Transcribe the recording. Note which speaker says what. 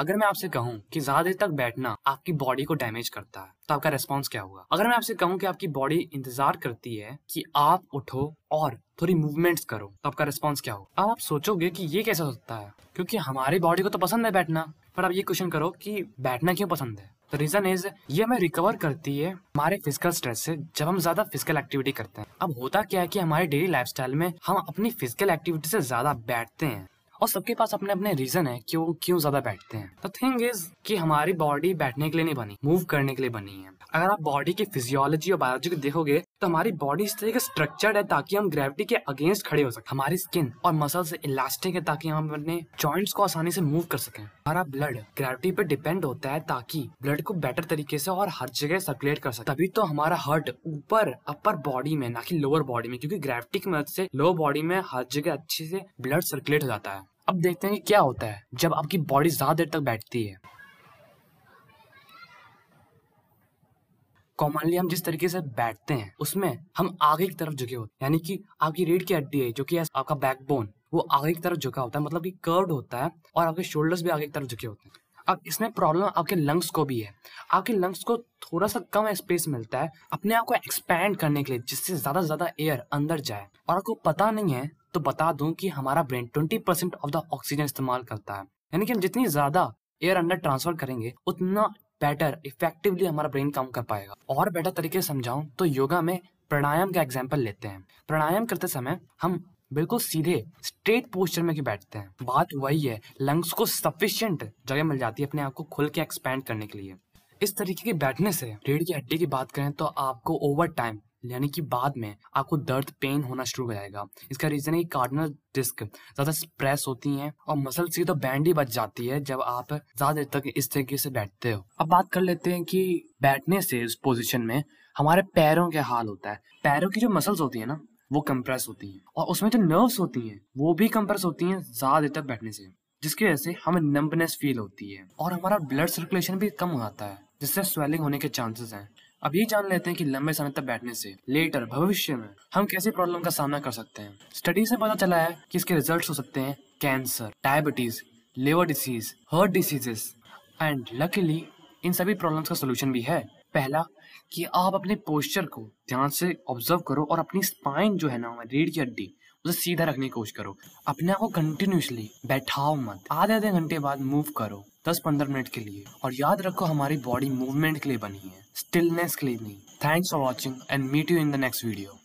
Speaker 1: अगर मैं आपसे कहूँ कि ज़्यादा देर तक बैठना आपकी बॉडी को डैमेज करता है तो आपका रेस्पॉन्स क्या होगा? अगर मैं आपसे कहूँ कि आपकी बॉडी इंतज़ार करती है कि आप उठो और थोड़ी मूवमेंट्स करो तो आपका रिस्पॉन्स क्या होगा? अब आप सोचोगे कि ये कैसा हो सकता है? क्योंकि हमारी बॉडी को तो पसंद है बैठना, पर आप ये क्वेश्चन करो कि बैठना क्यों पसंद है? तो रीजन इज़ ये हमें रिकवर करती है हमारे फ़िज़िकल स्ट्रेस से, जब हम ज़्यादा फ़िज़िकल एक्टिविटी करते हैं। अब होता क्या है कि हमारे डेली लाइफस्टाइल में हम अपनी फ़िज़िकल एक्टिविटी से ज़्यादा बैठते हैं। और सबके पास अपने अपने रीजन है कि वो क्यों ज़्यादा बैठते हैं? द थिंग इज़ कि हमारी बॉडी बैठने के लिए नहीं बनी मूव करने के लिए बनी है। अगर आप बॉडी की फिजियोलॉजी और बायोलॉजी को देखोगे तो हमारी बॉडी इस तरह का स्ट्रक्चर्ड है ताकि हम ग्रेविटी के अगेंस्ट खड़े हो सके। हमारी स्किन और मसल्स इलास्टिक है ताकि हम अपने जॉइंट्स को आसानी से मूव कर सकें। हमारा ब्लड ग्रेविटी पे डिपेंड होता है ताकि ब्लड को बेटर तरीके से और हर जगह सर्कुलेट कर सके। तभी तो हमारा हार्ट ऊपर अपर बॉडी में, ना कि लोअर बॉडी में, क्योंकि ग्रेविटी की मदद से लोअर बॉडी में हर जगह अच्छे से ब्लड सर्कुलेट हो जाता है। अब देखते हैं कि क्या होता है, जब आपकी बॉडी ज़्यादा देर तक बैठती है। कॉमनली हम जिस तरीके से बैठते हैं, उसमें हम आगे की तरफ़ झुके होते हैं। यानी कि आपकी रीढ़ की हड्डी है, जो कि आपका बैकबोन वो आगे की तरफ़ झुका होता है। मतलब कि कर्व होता है और आपके शोल्डर्स भी आगे की तरफ़ झुके होते हैं। अब इसमें प्रॉब्लम आपके लंग्स को भी है। आपके लंग्स को थोड़ा सा कम स्पेस मिलता है अपने आप को एक्सपैंड करने के लिए, जिससे ज़्यादा से ज़्यादा एयर अंदर जाए। और आपको पता नहीं है तो बता दूँ कि हमारा brain twenty percent of the oxygen इस्तेमाल करता है। यानी कि हम जितनी ज़्यादा एयर अंदर ट्रांसफ़र करेंगे, उतना बेटर इफेक्टिवली हमारा ब्रेन काम कर पाएगा। और बेटर तरीके से समझाऊं तो योगा में प्राणायाम का एग्ज़ाम्पल लेते हैं। प्राणायाम करते समय हम बिल्कुल सीधे स्ट्रेट पोस्टर में बैठते हैं? बात वही है लंग्स को सफिशियंट जगह मिल जाती है अपने आप को खुल के एक्सपैंड करने के लिए। इस तरीके के बैठने से रीढ़ की हड्डी की बात करें तो आपको ओवर टाइम यानी कि बाद में आपको दर्द पेन होना शुरू हो जाएगा। इसका रीजन है कार्डिनल डिस्क ज़्यादा स्प्रेस होती हैं और मसल से तो बैंड ही बच जाती है जब आप ज़्यादा देर तक इस तरीके से बैठते हो। अब बात कर लेते हैं कि बैठने से इस पोजिशन में हमारे पैरों के हाल होता है। पैरों की जो मसल्स होती है ना, वो कंप्रेस होती हैं और उसमें जो नर्व्स होती हैं, वो भी कंप्रेस होती हैं ज़्यादा देर तक बैठने से, जिसकी वजह से हमें नम्बनेस फील होती है और हमारा ब्लड सर्कुलेशन भी कम हो जाता है, जिससे स्वेलिंग होने के चांसेस हैं। अब ये जान लेते हैं कि लंबे समय तक बैठने से लेटर भविष्य में, हम कैसी प्रॉब्लम का सामना कर सकते हैं। स्टडी से पता चला है कि इसके रिज़ल्ट हो सकते हैं cancer diabetes liver disease heart diseases and luckily इन सभी प्रॉब्लम्स का सोल्यूशन भी है। पहला, कि आप अपने पोस्चर को ध्यान से ऑब्ज़र्व करो और अपनी स्पाइन जो है ना रीढ़ की हड्डी उसे सीधा रखने की कोशिश करो। अपने आप को कंटिन्यूसली बैठाओ मत। आधे आधे घंटे बाद मूव करो दस पंद्रह मिनट के लिए। और याद रखो, हमारी बॉडी मूवमेंट के लिए बनी है। स्टिलनेस के लिए नहीं। Thanks for watching and meet you in the next video